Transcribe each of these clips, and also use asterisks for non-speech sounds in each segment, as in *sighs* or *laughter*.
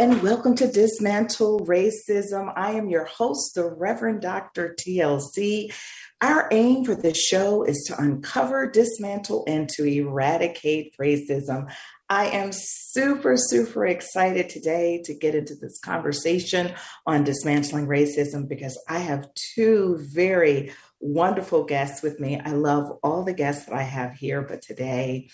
And welcome to Dismantle Racism. I am your host, the Reverend Dr. TLC. Our aim for this show is to uncover, dismantle, and to eradicate racism. I am super, super excited today to get into this conversation on dismantling racism because I have two very wonderful guests with me. I love all the guests that I have here, but today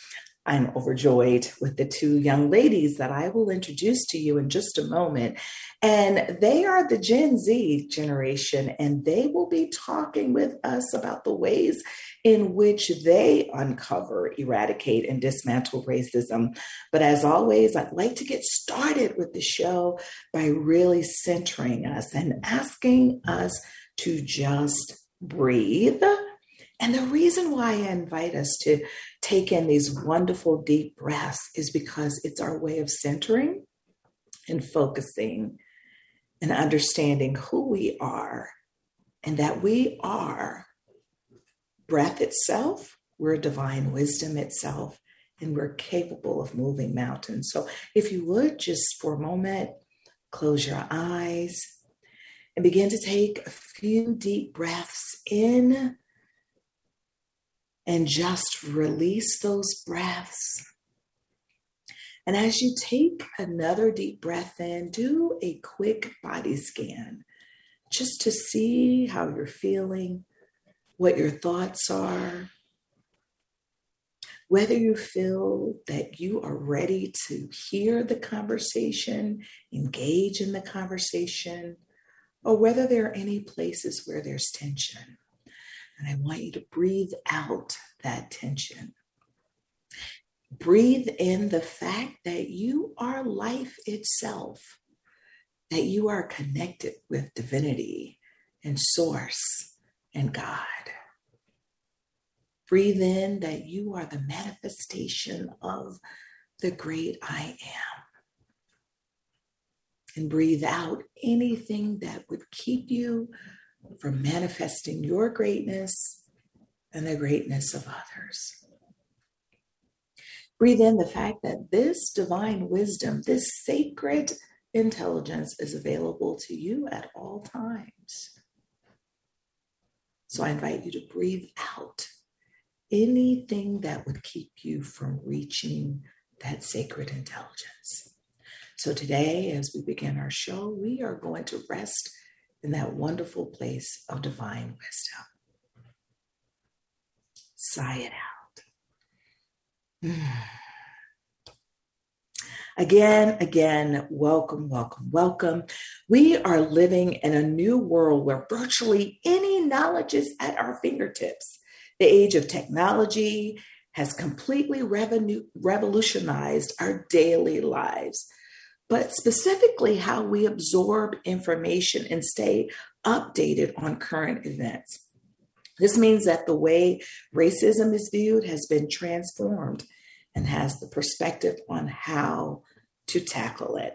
I'm overjoyed with the two young ladies that I will introduce to you in just a moment. And they are the Gen Z generation, and they will be talking with us about the ways in which they uncover, eradicate, and dismantle racism. But as always, I'd like to get started with the show by really centering us and asking us to just breathe. And the reason why I invite us to take in these wonderful deep breaths is because it's our way of centering and focusing and understanding who we are and that we are breath itself, we're divine wisdom itself, and we're capable of moving mountains. So, if you would just for a moment close your eyes and begin to take a few deep breaths in and just release those breaths. And as you take another deep breath in, do a quick body scan just to see how you're feeling, what your thoughts are, whether you feel that you are ready to hear the conversation, engage in the conversation, or whether there are any places where there's tension. And I want you to breathe out that tension. Breathe in the fact that you are life itself, that you are connected with divinity and source and God. Breathe in that you are the manifestation of the great I am. And breathe out anything that would keep you from manifesting your greatness and the greatness of others. Breathe in the fact that this divine wisdom, this sacred intelligence is available to you at all times. So I invite you to breathe out anything that would keep you from reaching that sacred intelligence. So today, as we begin our show, we are going to rest in that wonderful place of divine wisdom. Sigh it out. *sighs* Again, again, welcome, welcome, welcome. We are living in a new world where virtually any knowledge is at our fingertips. The age of technology has completely revolutionized our daily lives but specifically how we absorb information and stay updated on current events. This means that the way racism is viewed has been transformed and has the perspective on how to tackle it.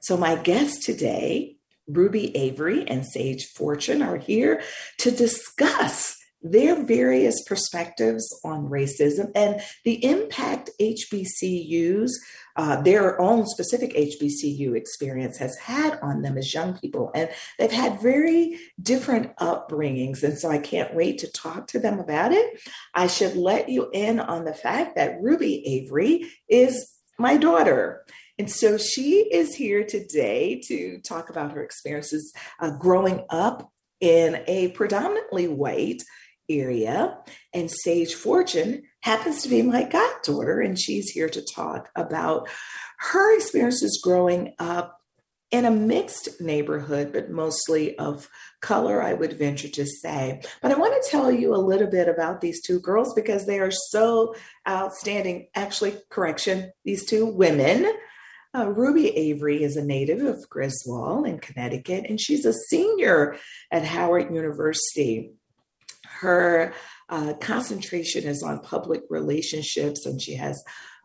So, my guests today, Ruby Avery and Sage Fortune, are here to discuss their various perspectives on racism and the impact HBCUs, uh, their own specific HBCU experience has had on them as young people. And they've had very different upbringings. And so I can't wait to talk to them about it. I should let you in on the fact that Ruby Avery is my daughter. And so she is here today to talk about her experiences uh, growing up in a predominantly white area. And Sage Fortune happens to be my goddaughter, and she's here to talk about her experiences growing up in a mixed neighborhood, but mostly of color, I would venture to say. But I want to tell you a little bit about these two girls because they are so outstanding. Actually, correction, these two women. Uh, Ruby Avery is a native of Griswold in Connecticut, and she's a senior at Howard University her uh, concentration is on public relationships and she has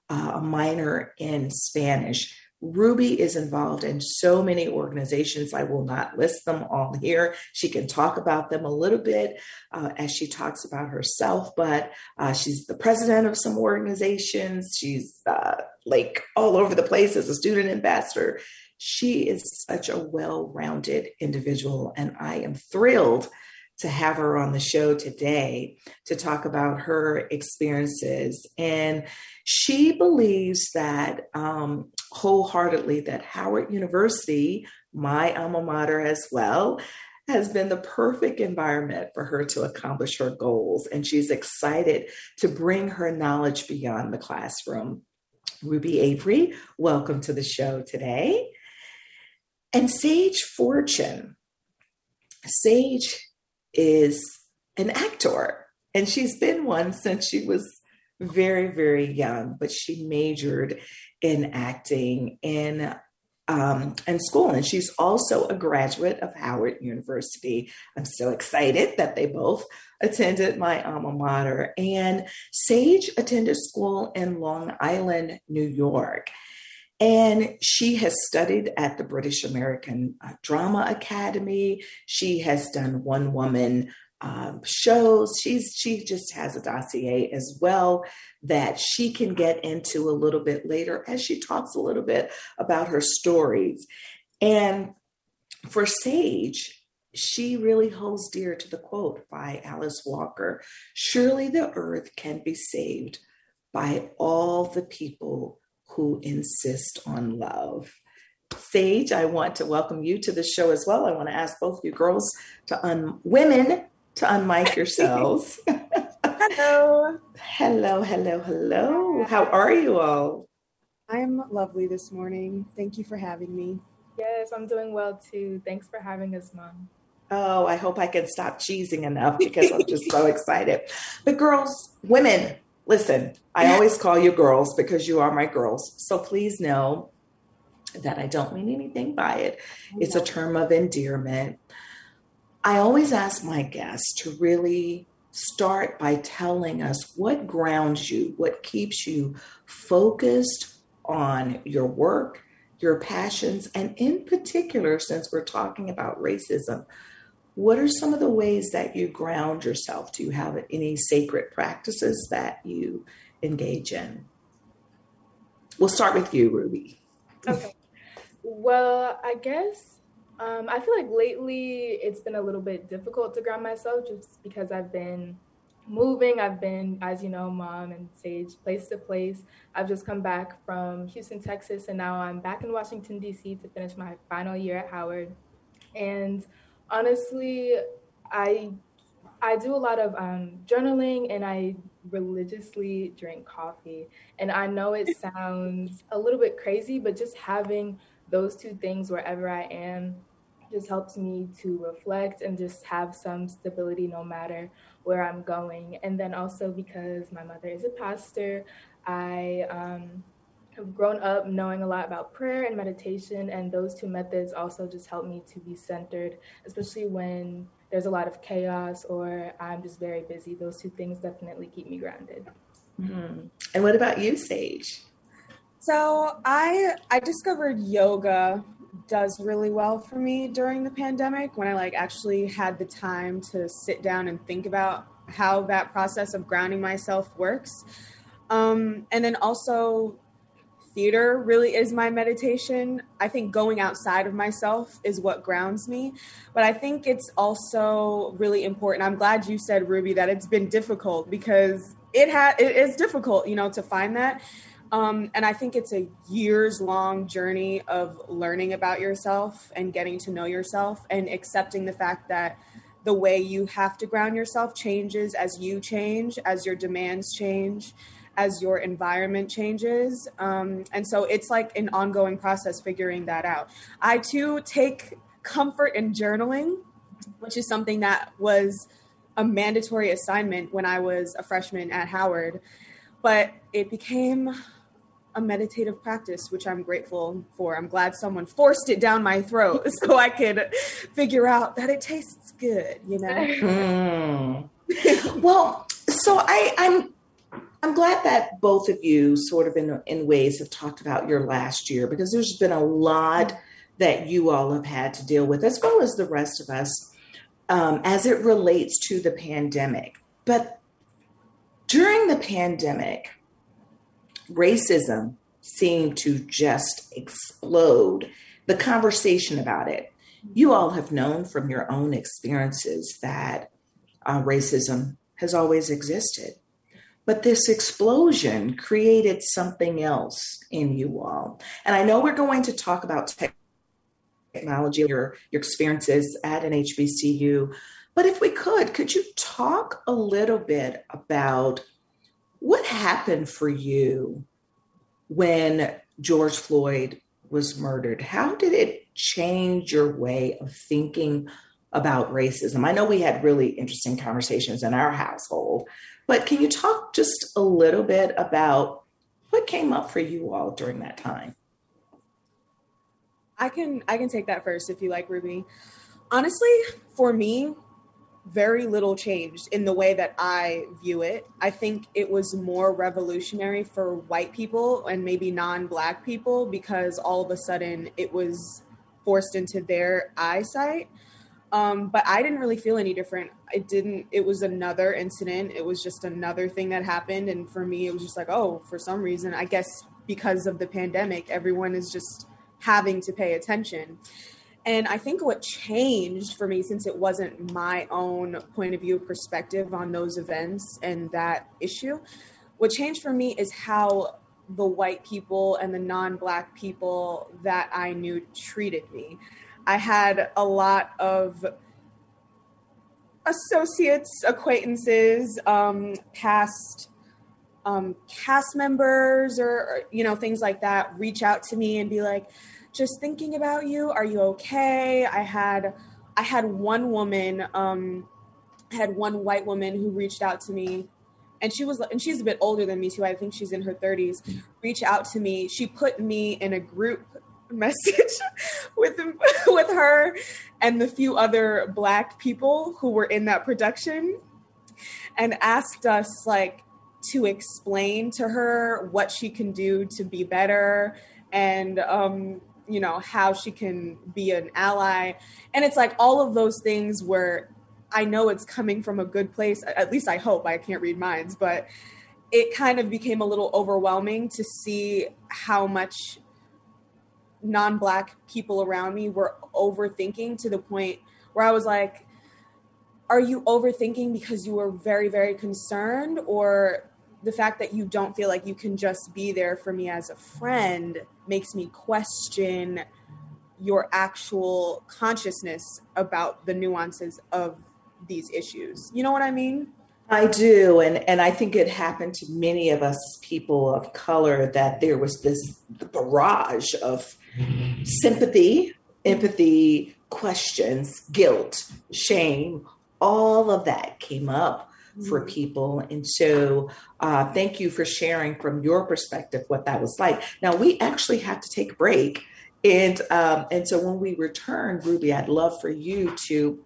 uh, a minor in Spanish. Ruby is involved in so many organizations. I will not list them all here. She can talk about them a little bit uh, as she talks about herself, but uh, she's the president of some organizations. She's uh, like all over the place as a student ambassador. She is such a well rounded individual, and I am thrilled to have her on the show today to talk about her experiences. And she believes that um, wholeheartedly that Howard University, my alma mater as well, has been the perfect environment for her to accomplish her goals. And she's excited to bring her knowledge beyond the classroom. Ruby Avery, welcome to the show today. And Sage Fortune. Sage is an actor, and she's been one since she was very, very young, but she majored in acting in um, in school, and she's also a graduate of Howard University. I'm so excited that they both attended my alma mater. And Sage attended school in Long Island, New York. And she has studied at the British American uh, Drama Academy. She has done one woman um, shows. She's she just has a dossier as well that she can get into a little bit later as she talks a little bit about her stories. And for Sage, she really holds dear to the quote by Alice Walker Surely the earth can be saved by all the people who insist on love. Sage, I want to welcome you to the show as well. I want to ask both you girls to un women to unmic yourselves. *laughs* *laughs* hello. Hello, hello, hello. How are you all? I'm lovely this morning. Thank you for having me. Yes, I'm doing well too. Thanks for having us, Mom. Oh, I hope I can stop cheesing enough because I'm just so *laughs* excited. But girls, women, listen, I always call you girls because you are my girls. So please know that I don't mean anything by it. It's a term of endearment. I always ask my guests to really start by telling us what grounds you, what keeps you focused on your work, your passions, and in particular, since we're talking about racism, what are some of the ways that you ground yourself? Do you have any sacred practices that you engage in? We'll start with you, Ruby. Okay. Well, I guess um, I feel like lately it's been a little bit difficult to ground myself just because I've been moving. I've been, as you know, mom and Sage, place to place. I've just come back from Houston, Texas, and now I'm back in Washington, D.C. to finish my final year at Howard. And honestly, I I do a lot of um, journaling and I religiously drink coffee. And I know it sounds a little bit crazy, but just having those two things wherever I am just helps me to reflect and just have some stability no matter where I'm going. And then also because my mother is a pastor, I um, have grown up knowing a lot about prayer and meditation, and those two methods also just help me to be centered, especially when there's a lot of chaos or I'm just very busy. Those two things definitely keep me grounded. Mm-hmm. And what about you, Sage? So I I discovered yoga does really well for me during the pandemic when I like actually had the time to sit down and think about how that process of grounding myself works. Um, and then also theater really is my meditation. I think going outside of myself is what grounds me. But I think it's also really important. I'm glad you said, Ruby, that it's been difficult because it had it is difficult, you know, to find that. Um, and I think it's a years long journey of learning about yourself and getting to know yourself and accepting the fact that the way you have to ground yourself changes as you change, as your demands change as your environment changes. Um, and so it's like an ongoing process figuring that out. I too take comfort in journaling, which is something that was a mandatory assignment when I was a freshman at Howard, but it became a meditative practice, which I'm grateful for. I'm glad someone forced it down my throat *laughs* so I could figure out that it tastes good, you know? Mm. *laughs* well, so I, I'm I'm glad that both of you, sort of in, in ways, have talked about your last year because there's been a lot that you all have had to deal with, as well as the rest of us, um, as it relates to the pandemic. But during the pandemic, racism seemed to just explode. The conversation about it. You all have known from your own experiences that uh, racism has always existed. But this explosion created something else in you all. And I know we're going to talk about technology, your, your experiences at an HBCU. But if we could, could you talk a little bit about what happened for you when George Floyd was murdered? How did it change your way of thinking about racism? I know we had really interesting conversations in our household, but can you talk just a little bit about what came up for you all during that time? I can I can take that first if you like Ruby. Honestly, for me, very little changed in the way that I view it. I think it was more revolutionary for white people and maybe non-black people because all of a sudden it was forced into their eyesight. Um, but I didn't really feel any different. It didn't. It was another incident. It was just another thing that happened, and for me, it was just like, oh, for some reason, I guess because of the pandemic, everyone is just having to pay attention. And I think what changed for me, since it wasn't my own point of view perspective on those events and that issue, what changed for me is how the white people and the non black people that I knew treated me. I had a lot of associates, acquaintances, um, past um, cast members, or, or, you know, things like that reach out to me and be like, just thinking about you. Are you okay? I had I had one woman, um, had one white woman who reached out to me and she was and she's a bit older than me too i think she's in her 30s reach out to me she put me in a group *laughs* message with with her and the few other black people who were in that production and asked us like to explain to her what she can do to be better and um you know how she can be an ally. And it's like all of those things where i know it's coming from a good place at least i hope i can't read minds but it kind of became a little overwhelming to see how much non-black people around me were overthinking to the point where i was like are you overthinking because you were very very concerned or the fact that you don't feel like you can just be there for me as a friend makes me question your actual consciousness about the nuances of these issues. You know what I mean? I do, and and I think it happened to many of us people of color that there was this barrage of sympathy, empathy, questions, guilt, shame, all of that came up for mm-hmm. people. And so, uh, thank you for sharing from your perspective what that was like. Now, we actually have to take a break. And, um, and so, when we return, Ruby, I'd love for you to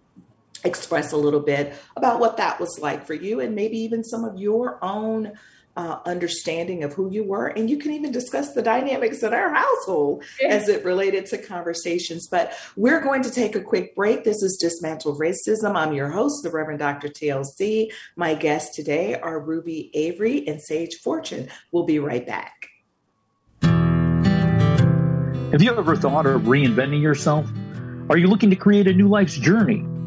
express a little bit about what that was like for you and maybe even some of your own uh, understanding of who you were. And you can even discuss the dynamics in our household as it related to conversations. But we're going to take a quick break. This is Dismantle Racism. I'm your host, the Reverend Dr. TLC. My guests today are Ruby Avery and Sage Fortune. We'll be right back. Have you ever thought of reinventing yourself? Are you looking to create a new life's journey?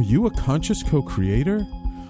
Are you a conscious co creator?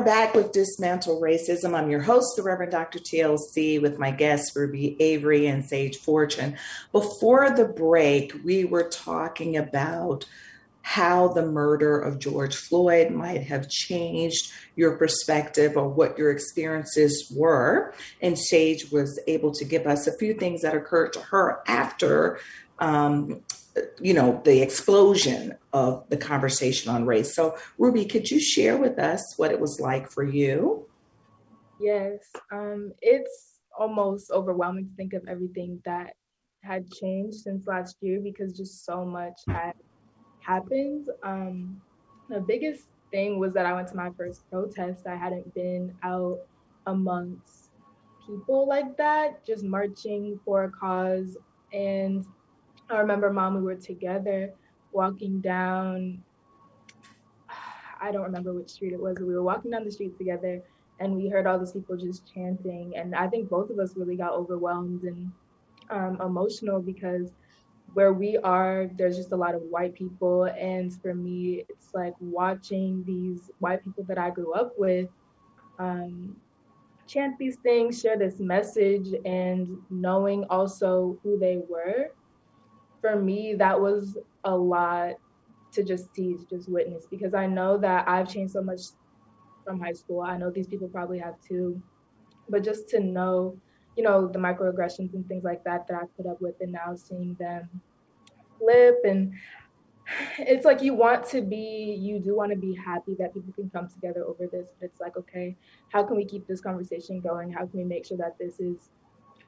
Are back with Dismantle Racism. I'm your host, the Reverend Dr. TLC, with my guests, Ruby Avery and Sage Fortune. Before the break, we were talking about how the murder of George Floyd might have changed your perspective or what your experiences were. And Sage was able to give us a few things that occurred to her after um, you know, the explosion of the conversation on race. So, Ruby, could you share with us what it was like for you? Yes, um, it's almost overwhelming to think of everything that had changed since last year because just so much had happened. Um, the biggest thing was that I went to my first protest. I hadn't been out amongst people like that, just marching for a cause. And I remember mom, we were together walking down, I don't remember which street it was, but we were walking down the street together and we heard all these people just chanting. And I think both of us really got overwhelmed and um, emotional because where we are, there's just a lot of white people. And for me, it's like watching these white people that I grew up with um, chant these things, share this message, and knowing also who they were for me, that was a lot to just see, just witness, because I know that I've changed so much from high school. I know these people probably have too, but just to know, you know, the microaggressions and things like that that I put up with, and now seeing them flip and it's like you want to be you do want to be happy that people can come together over this but it's like okay how can we keep this conversation going how can we make sure that this is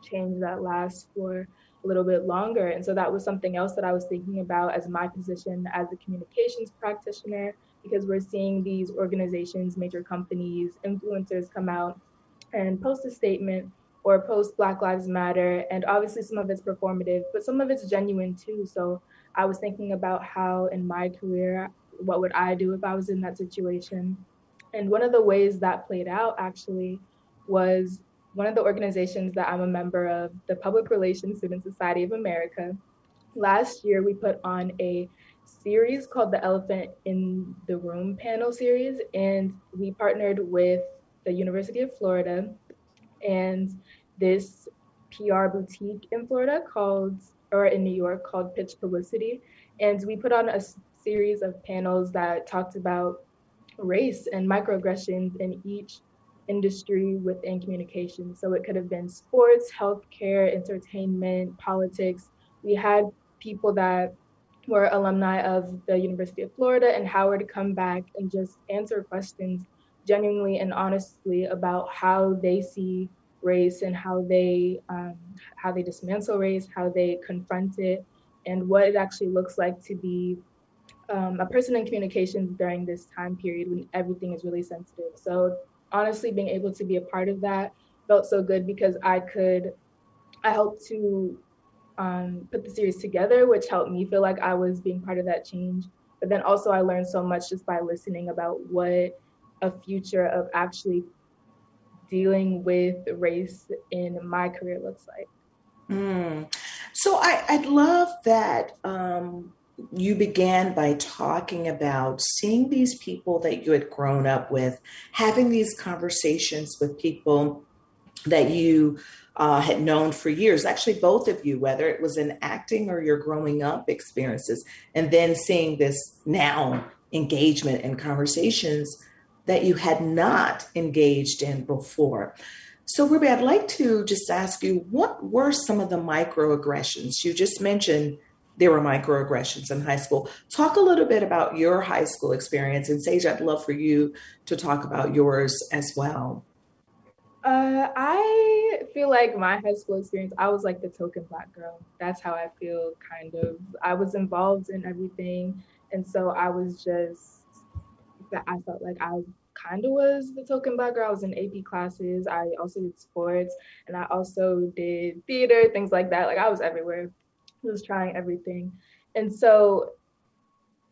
change that lasts for a little bit longer. And so that was something else that I was thinking about as my position as a communications practitioner, because we're seeing these organizations, major companies, influencers come out and post a statement or post Black Lives Matter. And obviously, some of it's performative, but some of it's genuine too. So I was thinking about how in my career, what would I do if I was in that situation? And one of the ways that played out actually was one of the organizations that I'm a member of, the Public Relations Student Society of America, last year we put on a series called the Elephant in the Room panel series, and we partnered with the University of Florida and this PR boutique in Florida called, or in New York called Pitch Publicity. And we put on a series of panels that talked about race and microaggressions in each industry within communication. So it could have been sports, healthcare, entertainment, politics. We had people that were alumni of the University of Florida and Howard come back and just answer questions genuinely and honestly about how they see race and how they um, how they dismantle race, how they confront it, and what it actually looks like to be um, a person in communications during this time period when everything is really sensitive. So honestly, being able to be a part of that felt so good because I could, I helped to um, put the series together, which helped me feel like I was being part of that change. But then also, I learned so much just by listening about what a future of actually dealing with race in my career looks like. Mm. So I, I'd love that um, you began by talking about seeing these people that you had grown up with, having these conversations with people that you uh, had known for years, actually, both of you, whether it was in acting or your growing up experiences, and then seeing this now engagement and conversations that you had not engaged in before. So, Ruby, I'd like to just ask you what were some of the microaggressions? You just mentioned there were microaggressions in high school. Talk a little bit about your high school experience. And, Sage, I'd love for you to talk about yours as well. Uh, I feel like my high school experience, I was like the token black girl. That's how I feel, kind of. I was involved in everything. And so I was just, I felt like I kind of was the token black girl. I was in AP classes. I also did sports and I also did theater, things like that. Like I was everywhere, was trying everything. And so,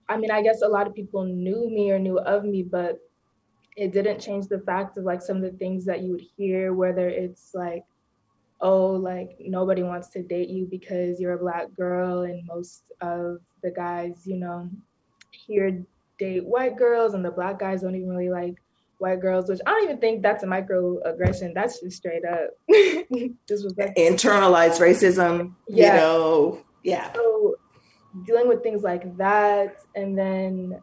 I mean, I guess a lot of people knew me or knew of me, but it didn't change the fact of like some of the things that you would hear, whether it's like, oh, like nobody wants to date you because you're a black girl, and most of the guys, you know, here date white girls, and the black guys don't even really like white girls, which I don't even think that's a microaggression. That's just straight up. *laughs* Internalized racism, yeah. you know. Yeah. So dealing with things like that and then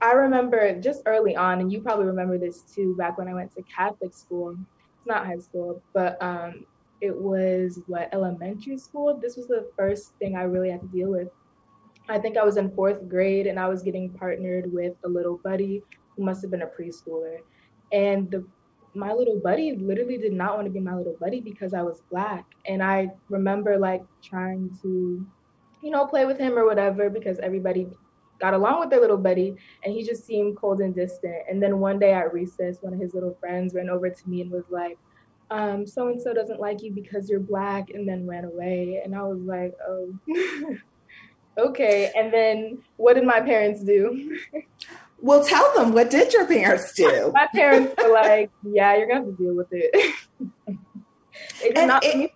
I remember just early on, and you probably remember this too, back when I went to Catholic school. It's not high school, but um, it was what elementary school. This was the first thing I really had to deal with. I think I was in fourth grade, and I was getting partnered with a little buddy who must have been a preschooler, and the my little buddy literally did not want to be my little buddy because I was black, and I remember like trying to, you know, play with him or whatever because everybody got along with their little buddy and he just seemed cold and distant. And then one day at recess, one of his little friends ran over to me and was like, um, so and so doesn't like you because you're black, and then ran away. And I was like, oh, *laughs* okay. And then what did my parents do? *laughs* well, tell them what did your parents do? *laughs* my parents were like, yeah, you're gonna have to deal with it. *laughs* it's and not it, me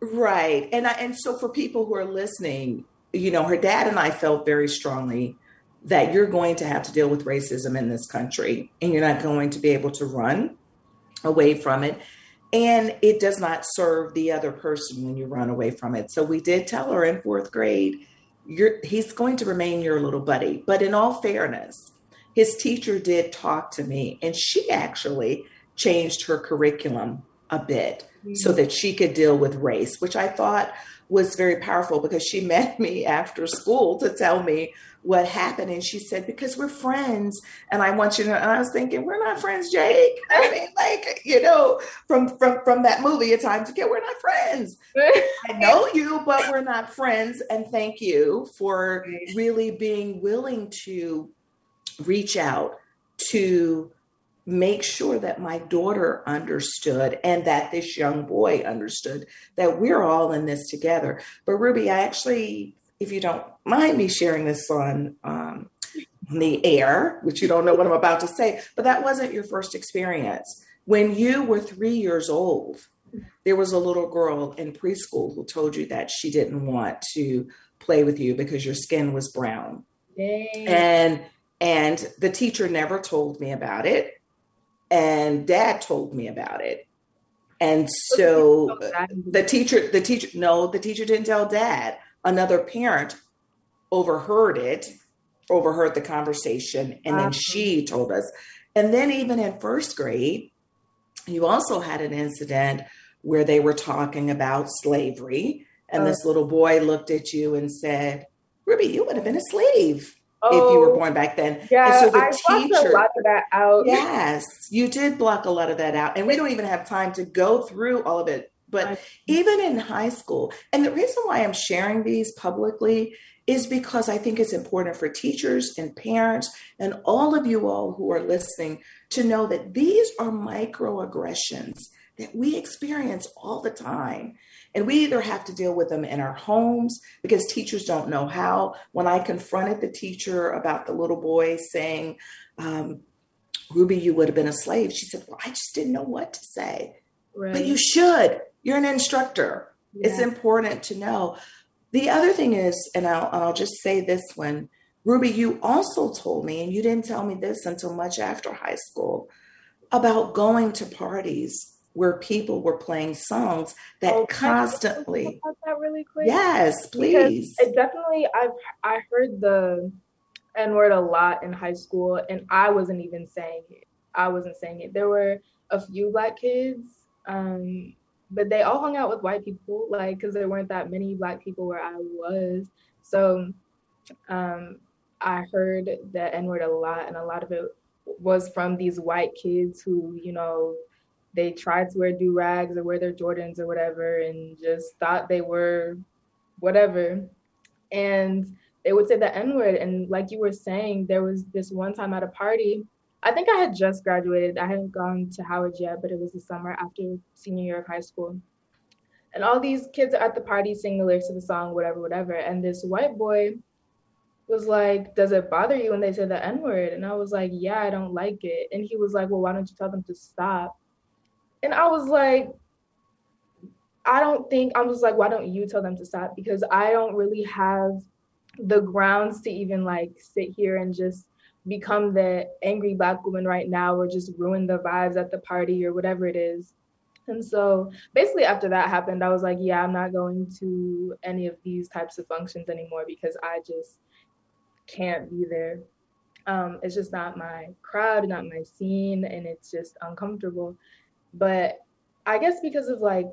Right. And I, and so for people who are listening, you know, her dad and I felt very strongly that you're going to have to deal with racism in this country and you're not going to be able to run away from it. And it does not serve the other person when you run away from it. So we did tell her in fourth grade, you're, he's going to remain your little buddy. But in all fairness, his teacher did talk to me and she actually changed her curriculum a bit mm-hmm. so that she could deal with race, which I thought was very powerful because she *laughs* met me after school to tell me what happened. And she said, Because we're friends. And I want you to know. And I was thinking, We're not friends, Jake. I *laughs* mean, like, you know, from from from that movie, A Time to Kill, we're not friends. *laughs* I know you, but we're not friends. And thank you for really being willing to reach out to make sure that my daughter understood and that this young boy understood that we're all in this together. But Ruby, I actually, if you don't mind me sharing this on um, the air, which you don't know what I'm about to say, but that wasn't your first experience. When you were three years old, there was a little girl in preschool who told you that she didn't want to play with you because your skin was brown. And and the teacher never told me about it and dad told me about it. And so uh, the teacher the teacher no the teacher didn't tell dad. Another parent overheard it overheard the conversation and then she told us. And then even in first grade you also had an incident where they were talking about slavery and oh. this little boy looked at you and said ruby you would have been a slave oh, if you were oh, born back then. Yeah, so the I teacher, a lot of that out. Yes, you did block a lot of that out, and we don't even have time to go through all of it. But even in high school, and the reason why I'm sharing these publicly is because I think it's important for teachers and parents and all of you all who are listening to know that these are microaggressions that we experience all the time. And we either have to deal with them in our homes because teachers don't know how. When I confronted the teacher about the little boy saying, um, Ruby, you would have been a slave, she said, Well, I just didn't know what to say. Right. But you should. you're an instructor. Yeah. It's important to know. The other thing is, and I'll, I'll just say this one, Ruby, you also told me, and you didn't tell me this until much after high school, about going to parties where people were playing songs that oh, constantly. that really quick? Yes, please. Because it definitely, I've I heard the N word a lot in high school, and I wasn't even saying it. I wasn't saying it. There were a few black kids, um, but they all hung out with white people, like because there weren't that many black people where I was. So um, I heard the N word a lot, and a lot of it was from these white kids who, you know, they tried to wear do rags or wear their Jordans or whatever, and just thought they were whatever. And they would say the N word. And like you were saying, there was this one time at a party. I think I had just graduated. I hadn't gone to Howard yet, but it was the summer after senior year of high school. And all these kids are at the party singing the lyrics of the song, whatever, whatever. And this white boy was like, Does it bother you when they say the N word? And I was like, Yeah, I don't like it. And he was like, Well, why don't you tell them to stop? And I was like, I don't think, I was like, Why don't you tell them to stop? Because I don't really have the grounds to even like sit here and just become the angry black woman right now or just ruin the vibes at the party or whatever it is. And so basically after that happened, I was like, yeah, I'm not going to any of these types of functions anymore because I just can't be there. Um, it's just not my crowd, not my scene, and it's just uncomfortable. But I guess because of like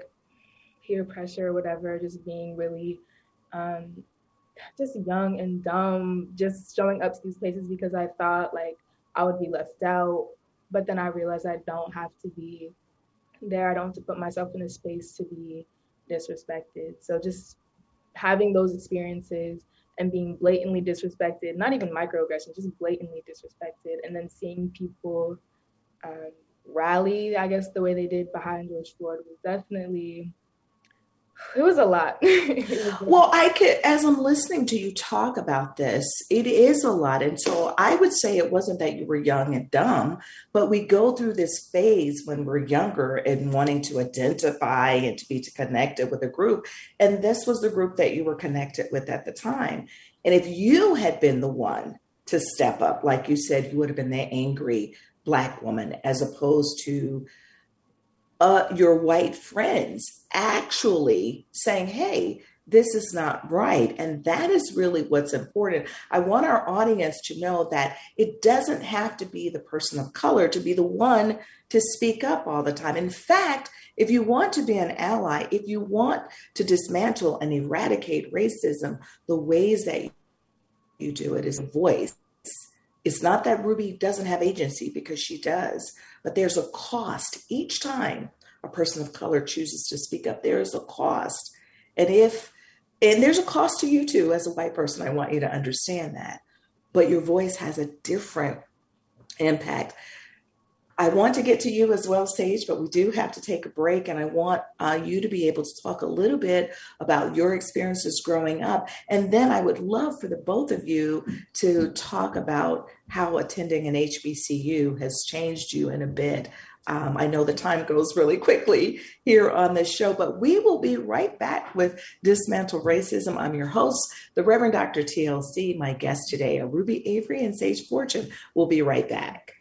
peer pressure or whatever, just being really um, just young and dumb, just showing up to these places because I thought like I would be left out. But then I realized I don't have to be there. I don't have to put myself in a space to be disrespected. So just having those experiences and being blatantly disrespected, not even microaggression, just blatantly disrespected, and then seeing people um, rally, I guess the way they did behind George Floyd was definitely *laughs* it was a lot. well, I could, as I'm listening to you talk about this, it is a lot. And so I would say it wasn't that you were young and dumb, but we go through this phase when we're younger and wanting to identify and to be connected with a group. And this was the group that you were connected with at the time. And if you had been the one to step up, like you said, you would have been the angry black woman as opposed to uh, your white friends actually saying, hey, this is not right. And that is really what's important. I want our audience to know that it doesn't have to be the person of color to be the one to speak up all the time. In fact, if you want to be an ally, if you want to dismantle and eradicate racism, the ways that you do it is a voice. It's not that Ruby doesn't have agency because she does, but there's a cost each time a person of color chooses to speak up. There is a cost. And if, and there's a cost to you too, as a white person, I want you to understand that. But your voice has a different impact. I want to get to you as well, Sage, but we do have to take a break. And I want uh, you to be able to talk a little bit about your experiences growing up. And then I would love for the both of you to talk about how attending an HBCU has changed you in a bit. Um, I know the time goes really quickly here on this show, but we will be right back with Dismantle Racism. I'm your host, the Reverend Dr. TLC. My guests today are Ruby Avery and Sage Fortune. We'll be right back.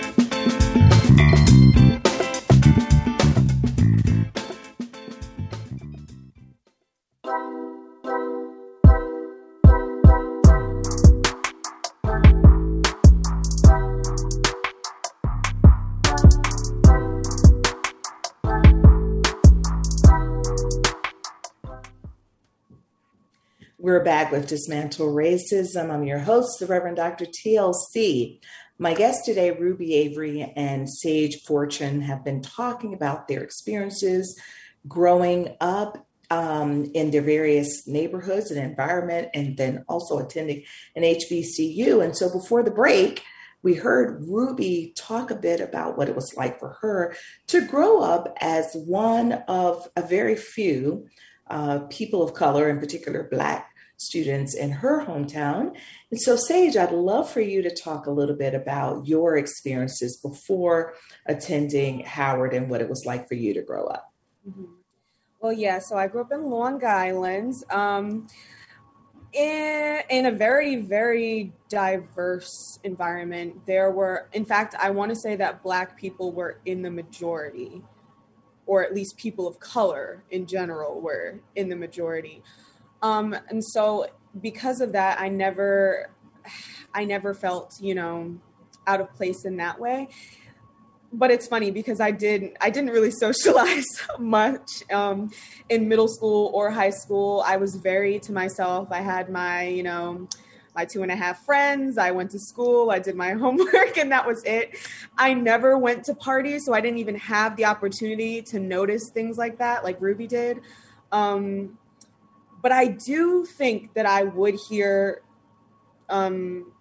Back with Dismantle Racism. I'm your host, the Reverend Dr. TLC. My guests today, Ruby Avery and Sage Fortune, have been talking about their experiences growing up um, in their various neighborhoods and environment, and then also attending an HBCU. And so before the break, we heard Ruby talk a bit about what it was like for her to grow up as one of a very few uh, people of color, in particular Black students in her hometown. And so, Sage, I'd love for you to talk a little bit about your experiences before attending Howard and what it was like for you to grow up. Mm-hmm. Well, yeah, so I grew up in Long Island. Um, in, in a very, very diverse environment. There were, in fact, I want to say that Black people were in the majority, or at least people of color in general were in the majority. Um, and so because of that, I never, I never felt, you know, out of place in that way. But it's funny because I did I didn't really *laughs* socialize much um, in middle school or high school. I was very to myself. I had my, you know, my two and a half friends. I went to school, I did my *laughs* homework, and that was it. I never went to parties, so I didn't even have the opportunity to notice things like that, like Ruby did. Um, but I do think that I would hear um,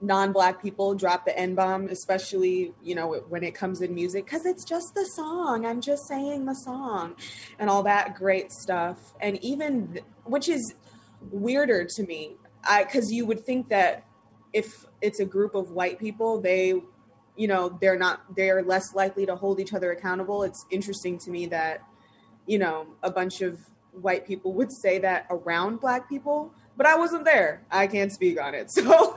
non-black people drop the n-bomb especially you know when it comes in music because it's just the song. I'm just saying the song and all that great stuff. And even th- which is weirder to me i because you would think that if it's a group of white people they you know they're not they're less likely to hold each other accountable. It's interesting to me that you know a bunch of white people would say that around black people but i wasn't there. I can't speak on it. *laughs* So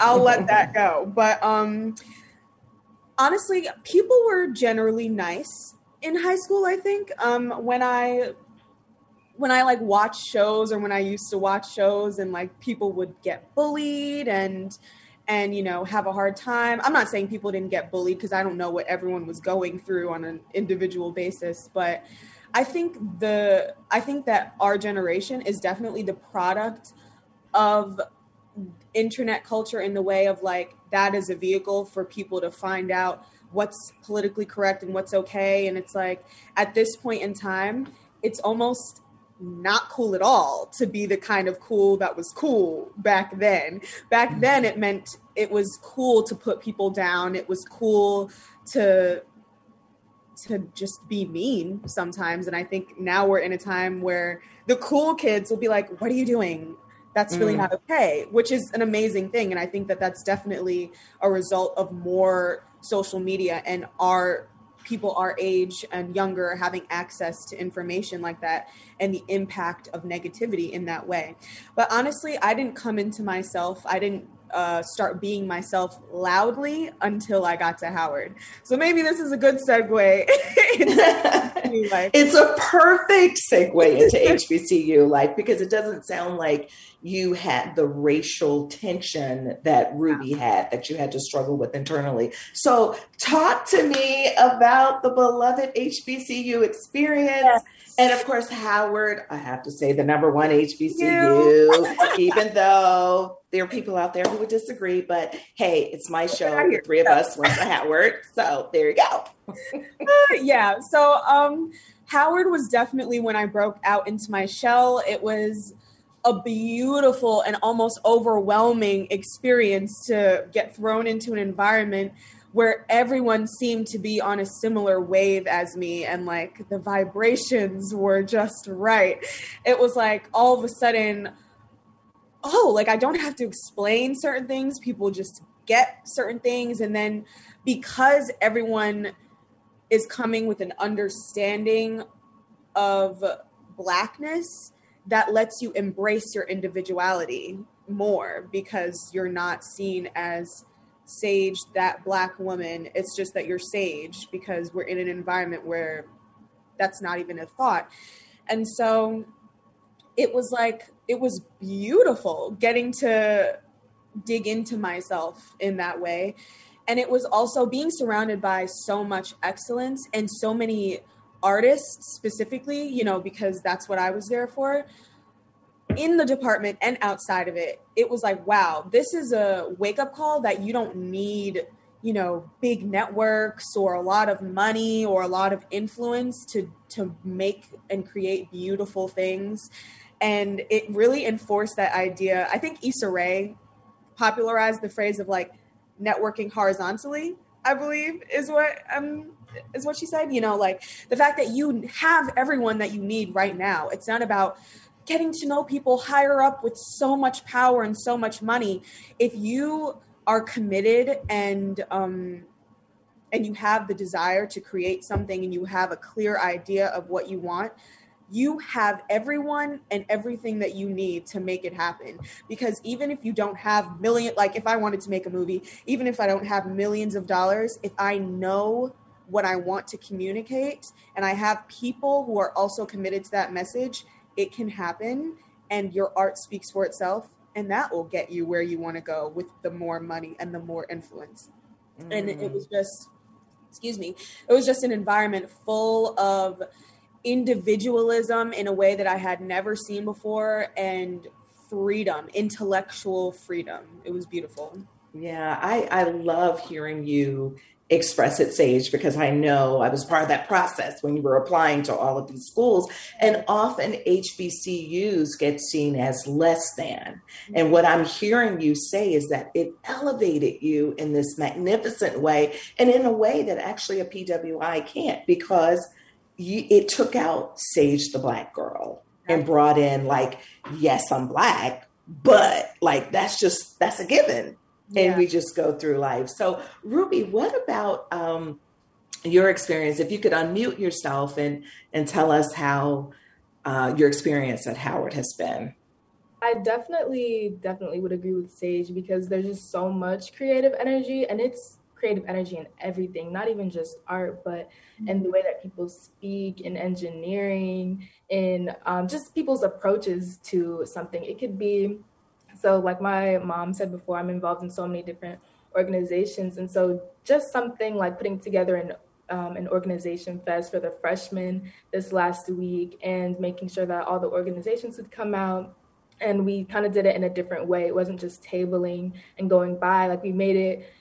i'll let that go. But um honestly people were generally nice in high school i think. Um when i when i like watch shows or when i used to watch shows and like people would get bullied and and you know have a hard time. I'm not saying people didn't get bullied because i don't know what everyone was going through on an individual basis but I think the I think that our generation is definitely the product of internet culture in the way of like that is a vehicle for people to find out what's politically correct and what's okay and it's like at this point in time it's almost not cool at all to be the kind of cool that was cool back then. Back mm-hmm. then, it meant it was cool to put people down. It was cool to to just be mean sometimes. And I think now we're in a time where the cool kids will be like, What are you doing? That's really mm. not okay, which is an amazing thing. And I think that that's definitely a result of more social media and our people our age and younger having access to information like that and the impact of negativity in that way. But honestly, I didn't come into myself. I didn't uh, start being myself loudly until I got to Howard. So maybe this is a good segue. *laughs* *laughs* it's a perfect segue into HBCU life because it doesn't sound like you had the racial tension that Ruby had that you had to struggle with internally. So, talk to me about the beloved HBCU experience. Yes. And of course, Howard, I have to say the number one HBCU, *laughs* even though there are people out there who would disagree. But hey, it's my show. The three of us went to Howard. So there you go. *laughs* yeah. So um, Howard was definitely when I broke out into my shell. It was a beautiful and almost overwhelming experience to get thrown into an environment where everyone seemed to be on a similar wave as me and like the vibrations were just right. It was like all of a sudden, oh, like I don't have to explain certain things. People just get certain things. And then because everyone is coming with an understanding of blackness, that lets you embrace your individuality more because you're not seen as sage that black woman. It's just that you're sage because we're in an environment where that's not even a thought. And so it was like it was beautiful getting to dig into myself in that way. And it was also being surrounded by so much excellence and so many artists specifically, you know, because that's what I was there for. In the department and outside of it, it was like, wow, this is a wake up call that you don't need, you know, big networks or a lot of money or a lot of influence to to make and create beautiful things. And it really enforced that idea. I think Issa Rae popularized the phrase of like networking horizontally, I believe is what um is what she said. You know, like the fact that you have everyone that you need right now. It's not about getting to know people higher up with so much power and so much money. If you are committed and um and you have the desire to create something and you have a clear idea of what you want, you have everyone and everything that you need to make it happen because even if you don't have million like if i wanted to make a movie even if i don't have millions of dollars if i know what i want to communicate and i have people who are also committed to that message it can happen and your art speaks for itself and that will get you where you want to go with the more money and the more influence mm. and it was just excuse me it was just an environment full of individualism in a way that I had never seen before and freedom, intellectual freedom. It was beautiful. Yeah, I, I love hearing you express it sage because I know I was part of that process when you were applying to all of these schools. And often HBCUs get seen as less than. And what I'm hearing you say is that it elevated you in this magnificent way and in a way that actually a PWI can't because it took out Sage the black girl and brought in like, yes, I'm black, but like that's just that's a given. Yeah. And we just go through life. So Ruby, what about um your experience? If you could unmute yourself and and tell us how uh, your experience at Howard has been. I definitely, definitely would agree with Sage because there's just so much creative energy and it's creative energy in everything, not even just art, but in the way that people speak in engineering, in um, just people's approaches to something. It could be so, like my mom said before, I'm involved in so many different organizations, and so just something like putting together an um, an organization fest for the freshmen this last week and making sure that all the organizations would come out and we kind of did it in a different way. It wasn't just tabling and going by. Like we made it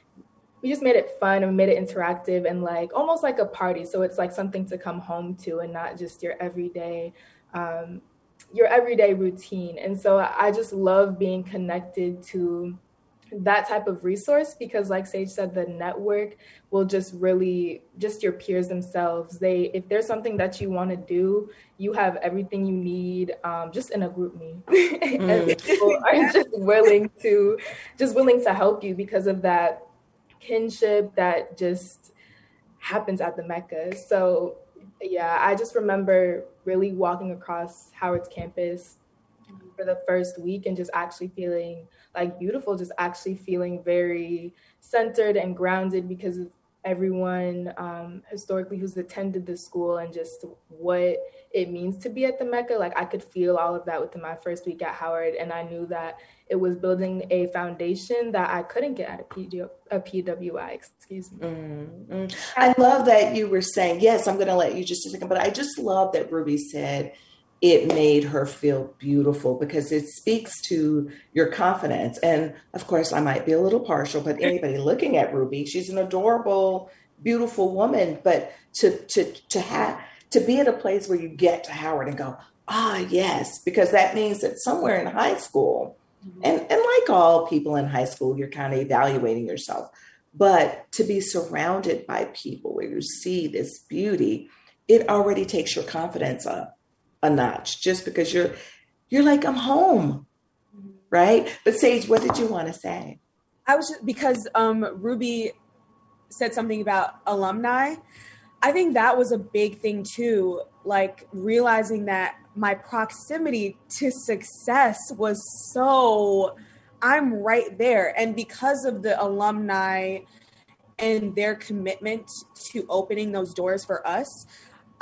we just made it fun and made it interactive and like almost like a party. So it's like something to come home to and not just your everyday, um, your everyday routine. And so I just love being connected to that type of resource because like sage said the network will just really just your peers themselves they if there's something that you want to do you have everything you need um, just in a GroupMe *laughs* mm. and people are just willing to just willing to help you because of that kinship that just happens at the Mecca. So, yeah, I just remember really walking across Howard's campus for the first week and just actually feeling like beautiful, just actually feeling very centered and grounded because of everyone um, historically who's attended the school and just what it means to be at the Mecca. Like I could feel all of that within my first week at Howard, and I knew that it was building a foundation that I couldn't get at a, a PWI. Excuse me. Mm-hmm. I love that you were saying yes. I'm going to let you just a second, but I just love that Ruby said it made her feel beautiful because it speaks to your confidence. And of course, I might be a little partial, but anybody looking at Ruby, she's an adorable, beautiful woman. But to to to have to be at a place where you get to Howard and go, ah, yes, because that means that somewhere in high school, mm-hmm. and, and like all people in high school, you're kind of evaluating yourself. But to be surrounded by people where you see this beauty, it already takes your confidence up a notch just because you're you're like I'm home. Right? But Sage, what did you want to say? I was just, because um Ruby said something about alumni. I think that was a big thing too, like realizing that my proximity to success was so I'm right there and because of the alumni and their commitment to opening those doors for us,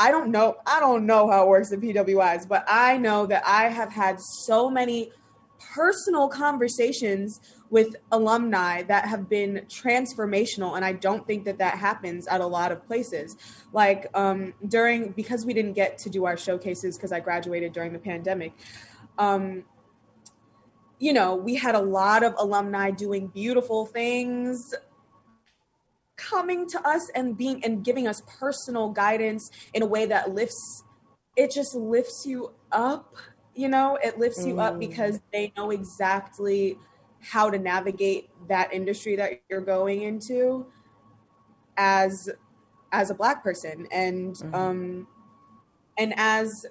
I don't know. I don't know how it works in PWIs, but I know that I have had so many personal conversations with alumni that have been transformational and i don't think that that happens at a lot of places like um, during because we didn't get to do our showcases because i graduated during the pandemic um, you know we had a lot of alumni doing beautiful things coming to us and being and giving us personal guidance in a way that lifts it just lifts you up you know it lifts you up mm. because they know exactly how to navigate that industry that you're going into as as a black person and mm-hmm. um and as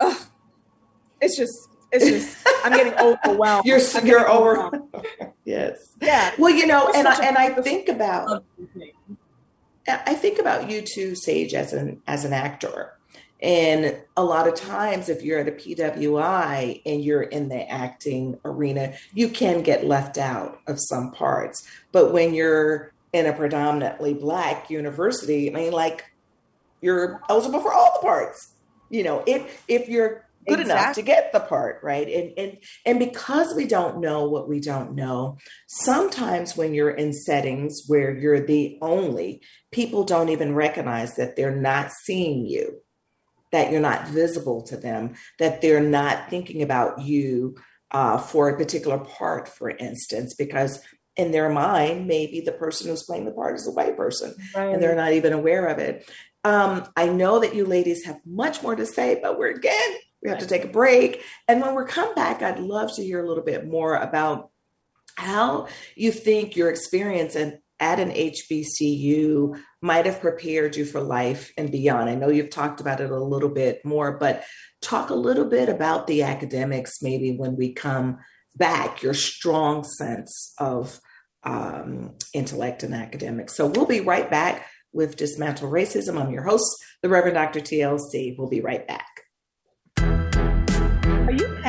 uh, it's just it's just I'm getting overwhelmed. You're you're over. yes. Yeah. Well, you know, and I and I think about I think about you too, Sage, as an as an actor. And a lot of times, if you're at a PWI and you're in the acting arena, you can get left out of some parts. But when you're in a predominantly Black university, I mean, like you're eligible for all the parts. You know, if if you're good exactly. enough to get the part right and and and because we don't know what we don't know sometimes when you're in settings where you're the only people don't even recognize that they're not seeing you that you're not visible to them that they're not thinking about you uh, for a particular part for instance because in their mind maybe the person who's playing the part is a white person right. and they're not even aware of it um, I know that you ladies have much more to say, but we're again we have to take a break. And when we come back, I'd love to hear a little bit more about how you think your experience and at an HBCU might have prepared you for life and beyond. I know you've talked about it a little bit more, but talk a little bit about the academics maybe when we come back, your strong sense of um, intellect and academics. So we'll be right back with Dismantle Racism. I'm your host, the Reverend Dr. TLC. We'll be right back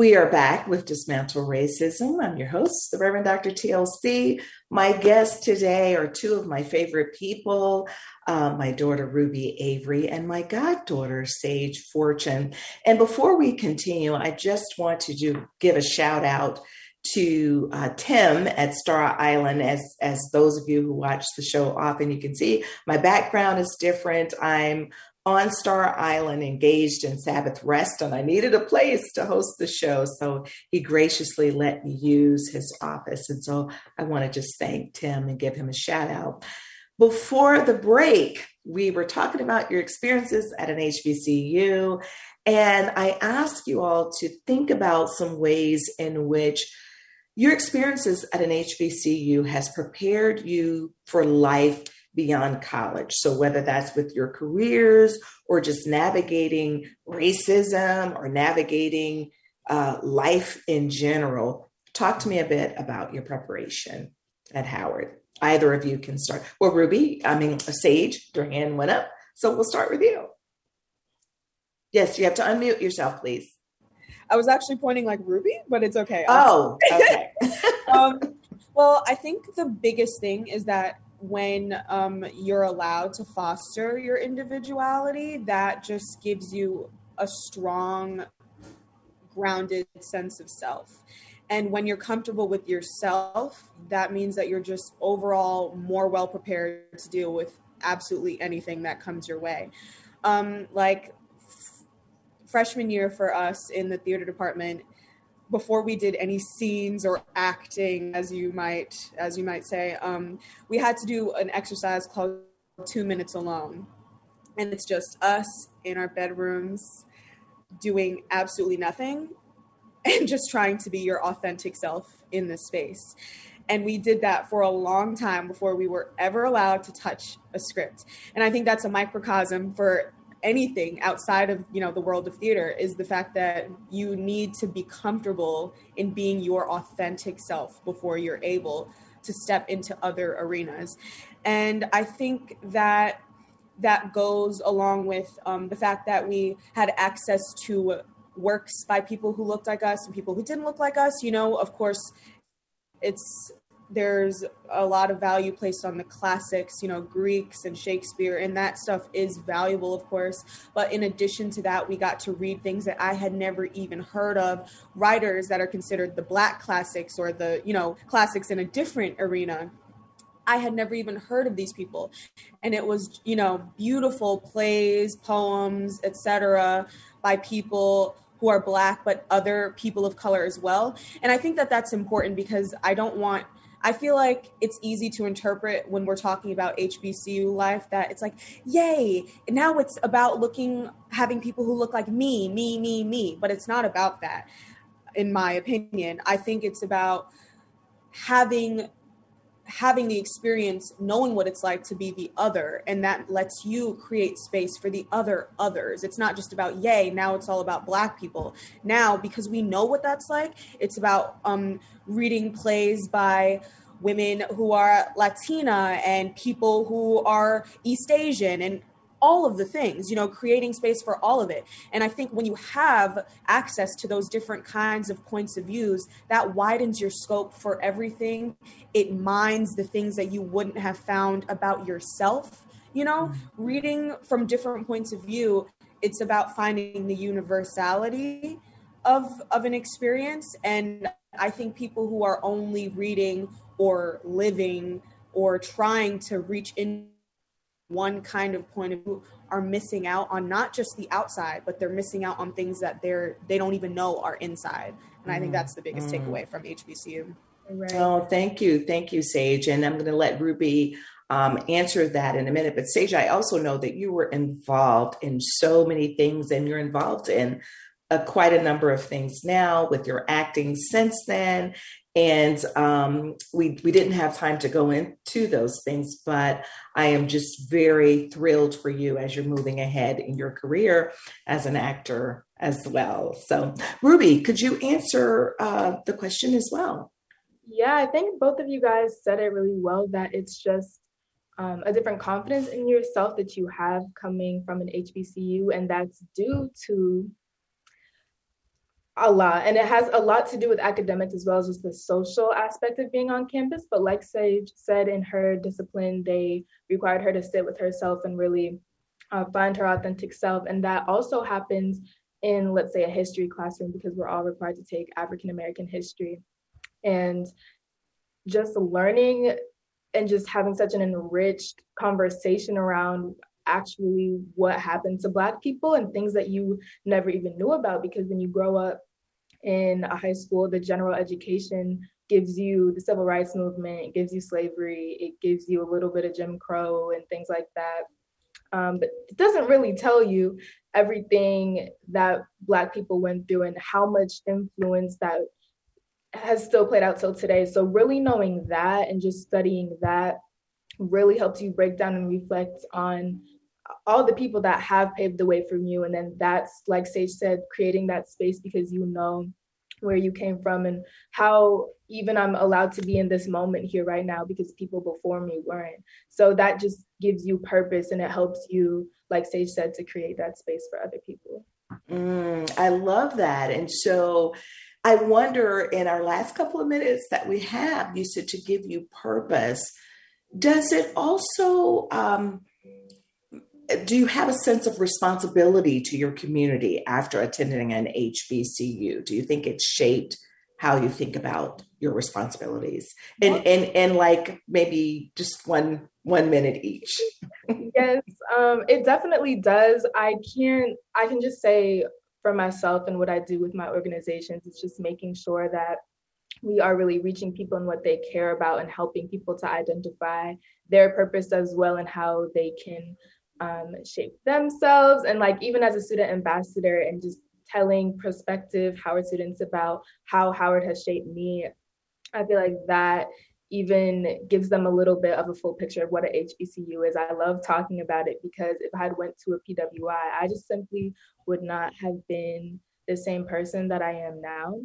We are back with Dismantle Racism. I'm your host, the Reverend Dr. TLC. My guests today are two of my favorite people uh, my daughter, Ruby Avery, and my goddaughter, Sage Fortune. And before we continue, I just want to do, give a shout out to uh, Tim at Star Island. As as those of you who watch the show often, you can see my background is different. I'm on Star Island engaged in Sabbath rest, and I needed a place to host the show. So he graciously let me use his office. And so I want to just thank Tim and give him a shout out. Before the break, we were talking about your experiences at an HBCU, and I asked you all to think about some ways in which your experiences at an HBCU has prepared you for life beyond college. So, whether that's with your careers or just navigating racism or navigating uh, life in general, talk to me a bit about your preparation at Howard. Either of you can start. Well, Ruby, I mean, Sage, your hand went up. So, we'll start with you. Yes, you have to unmute yourself, please. I was actually pointing like Ruby, but it's okay. Oh, okay. *laughs* um, well, I think the biggest thing is that when um, you're allowed to foster your individuality, that just gives you a strong, grounded sense of self. And when you're comfortable with yourself, that means that you're just overall more well prepared to deal with absolutely anything that comes your way. Um, like f- freshman year for us in the theater department, before we did any scenes or acting as you might as you might say um, we had to do an exercise called two minutes alone. And it's just us in our bedrooms doing absolutely nothing *laughs* and just trying to be your authentic self in this space. And we did that for a long time before we were ever allowed to touch a script. And i think that's a microcosm for anything outside of you know the world of theater is the fact that you need to be comfortable in being your authentic self before you're able to step into other arenas. And i think that that goes along with um, the fact that we had access to works by people who looked like us and people who didn't look like us. You know of course it's there's a lot of value placed on the classics, you know, Greeks and Shakespeare, and that stuff is valuable, of course. But in addition to that, we got to read things that I had never even heard of, writers that are considered the black classics or the, you know, classics in a different arena. I had never even heard of these people. And it was, you know, beautiful plays, poems, etc., by people who are black but other people of color as well. And I think that that's important because I don't want I feel like it's easy to interpret when we're talking about HBCU life that it's like, yay, now it's about looking, having people who look like me, me, me, me. But it's not about that, in my opinion. I think it's about having having the experience knowing what it's like to be the other and that lets you create space for the other others. It's not just about yay now it's all about black people. Now because we know what that's like it's about um, reading plays by women who are latina and people who are east asian and all of the things, you know, creating space for all of it. And I think when you have access to those different kinds of points of views, that widens your scope for everything. It mines the things that you wouldn't have found about yourself. You know, mm-hmm. reading from different points of view, it's about finding the universality of of an experience and I think people who are only reading or living or trying to reach in one kind of point of view are missing out on not just the outside but they're missing out on things that they're they don't even know are inside. And i think that's the biggest mm. takeaway from hbcu right. oh thank you. Thank you sage. And i'm going to let ruby um, answer that in a minute. But sage i also know that you were involved in so many things and you're involved in uh, quite a number of things now with your acting since then and um, we we didn't have time to go into those things but i am just very thrilled for you as you're moving ahead in your career as an actor as well. So ruby could you answer uh, the question as well? Yeah i think both of you guys said it really well that it's just um, a different confidence in yourself that you have coming from an hbcu and that's due to a lot. And it has a lot to do with academics as well as just the social aspect of being on campus. But like sage said in her discipline they required her to sit with herself and really uh, find her authentic self. And that also happens in let's say a history classroom because we're all required to take african american history. And just learning and just having such an enriched conversation around actually what happened to black people and things that you never even knew about because when you grow up in a high school, the general education gives you the civil rights movement, gives you slavery, it gives you a little bit of Jim Crow and things like that. Um, but it doesn't really tell you everything that Black people went through and how much influence that has still played out till today. So, really knowing that and just studying that really helps you break down and reflect on all the people that have paved the way from you and then that's like sage said creating that space because you know where you came from and how even i'm allowed to be in this moment here right now because people before me weren't. So that just gives you purpose and it helps you like sage said to create that space for other people. Mm, i love that. And so i wonder in our last couple of minutes that we have you said to give you purpose does it also um, do you have a sense of responsibility to your community after attending an HBCU? Do you think it shaped how you think about your responsibilities? And and and like maybe just one one minute each. *laughs* yes, um, it definitely does. I can't. I can just say for myself and what I do with my organizations, it's just making sure that we are really reaching people and what they care about and helping people to identify their purpose as well and how they can um, shape themselves and like even as a student ambassador and just telling prospective Howard students about how Howard has shaped me, I feel like that even gives them a little bit of a full picture of what a HBCU is. I love talking about it because if I had went to a PWI, I just simply would not have been the same person that I am now.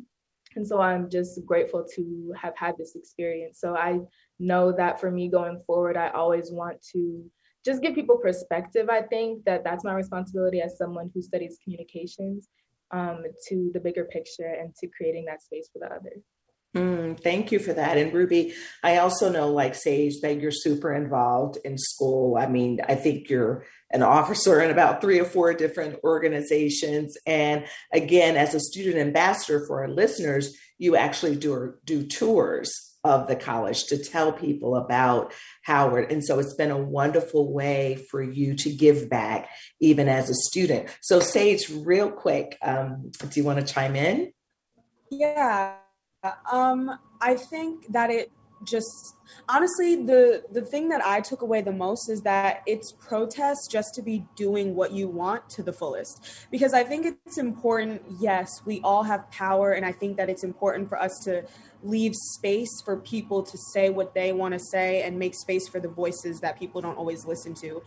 And so I'm just grateful to have had this experience. So I know that for me going forward, I always want to just give people perspective. I think that that's my responsibility as someone who studies communications um, to the bigger picture and to creating that space for the others. Mm, thank you for that. And Ruby, I also know, like Sage, that you're super involved in school. I mean, I think you're an officer in about three or four different organizations. And again, as a student ambassador for our listeners, you actually do, do tours of the college to tell people about Howard. And so it's been a wonderful way for you to give back, even as a student. So, Sage, real quick, um, do you want to chime in? Yeah. Um, I think that it just honestly the the thing that i took away the most is that it's protest just to be doing what you want to the fullest. Because i think it's important yes we all have power and i think that it's important for us to leave space for people to say what they want to say and make space for the voices that people don't always listen to.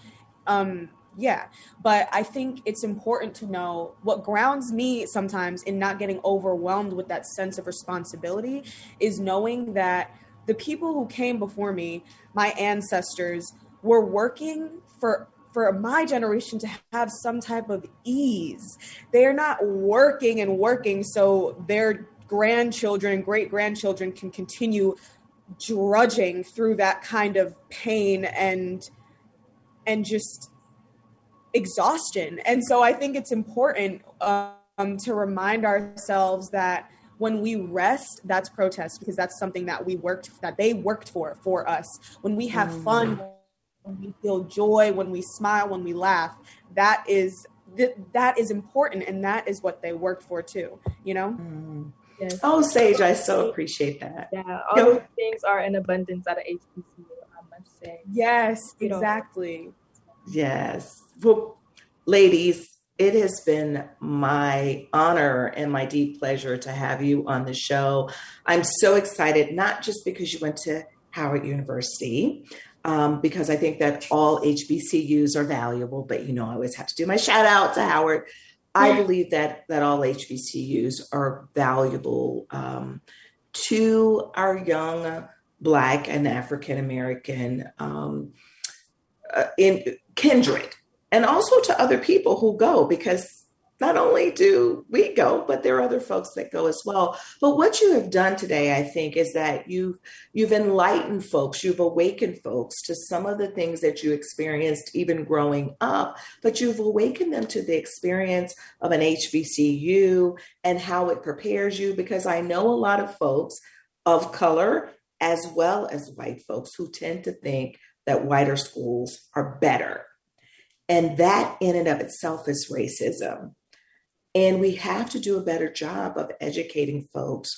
Um yeah but i think it's important to know what grounds me sometimes in not getting overwhelmed with that sense of responsibility is knowing that the people who came before me, my ancestors, were working for for my generation to have some type of ease. They're not working and working so their grandchildren and great grandchildren can continue drudging through that kind of pain and and just exhaustion. And so I think it's important um, to remind ourselves that when we rest, that's protest because that's something that we worked that they worked for for us. When we have mm. fun, when we feel joy, when we smile, when we laugh, that is th- that is important, and that is what they worked for too. You know. Mm. Yes. Oh, Sage, I so appreciate that. Yeah, all Yo. things are in abundance at a HBCU. I must say. Yes, exactly. Yes. Well, ladies, it has been my honor and my deep pleasure to have you on the show. I'm so excited, not just because you went to Howard University, um, because I think that all HBCUs are valuable, but you know, I always have to do my shout out to Howard. I believe that that all HBCUs are valuable um, to our young Black and African American um, uh, in kindred and also to other people who go because not only do we go but there are other folks that go as well. But what you have done today i think is that you've you've enlightened folks you've awakened folks to some of the things that you experienced even growing up but you've awakened them to the experience of an hbcu and how it prepares you because i know a lot of folks of color as well as white folks who tend to think that whiter schools are better and that in and of itself is racism. And we have to do a better job of educating folks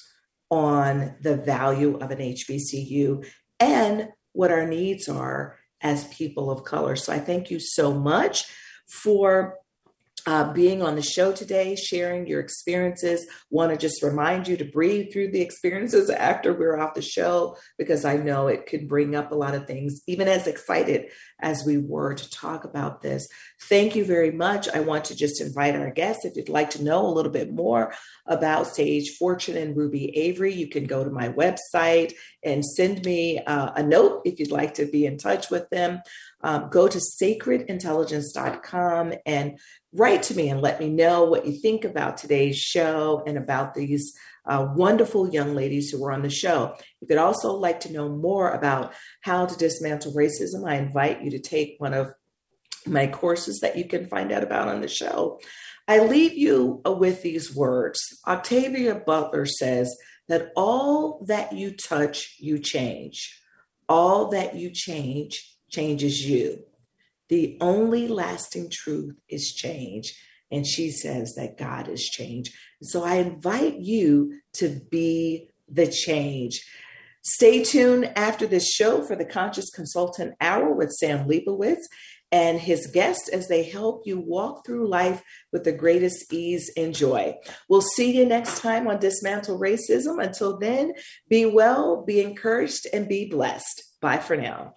on the value of an HBCU and what our needs are as people of color. So I thank you so much for uh, being on the show today, sharing your experiences. Want to just remind you to breathe through the experiences *laughs* after we're off the show, because I know it could bring up a lot of things, even as excited as we were to talk about this. Thank you very much. I want to just invite our guests, if you'd like to know a little bit more about Sage Fortune and Ruby Avery, you can go to my website and send me uh, a note if you'd like to be in touch with them. Um, go to sacredintelligence.com and write to me and let me know what you think about today's show and about these uh, wonderful young ladies who were on the show. If you'd also like to know more about how to dismantle racism, I invite you to take one of my courses that you can find out about on the show. I leave you uh, with these words. Octavia Butler says that all that you touch, you change. All that you change changes you. The only lasting truth is change. And she says that God is change. So I invite you to be the change. Stay tuned after this show for the Conscious Consultant Hour with Sam Leibowitz and his guests as they help you walk through life with the greatest ease and joy. We'll see you next time on Dismantle Racism. Until then, be well, be encouraged, and be blessed. Bye for now.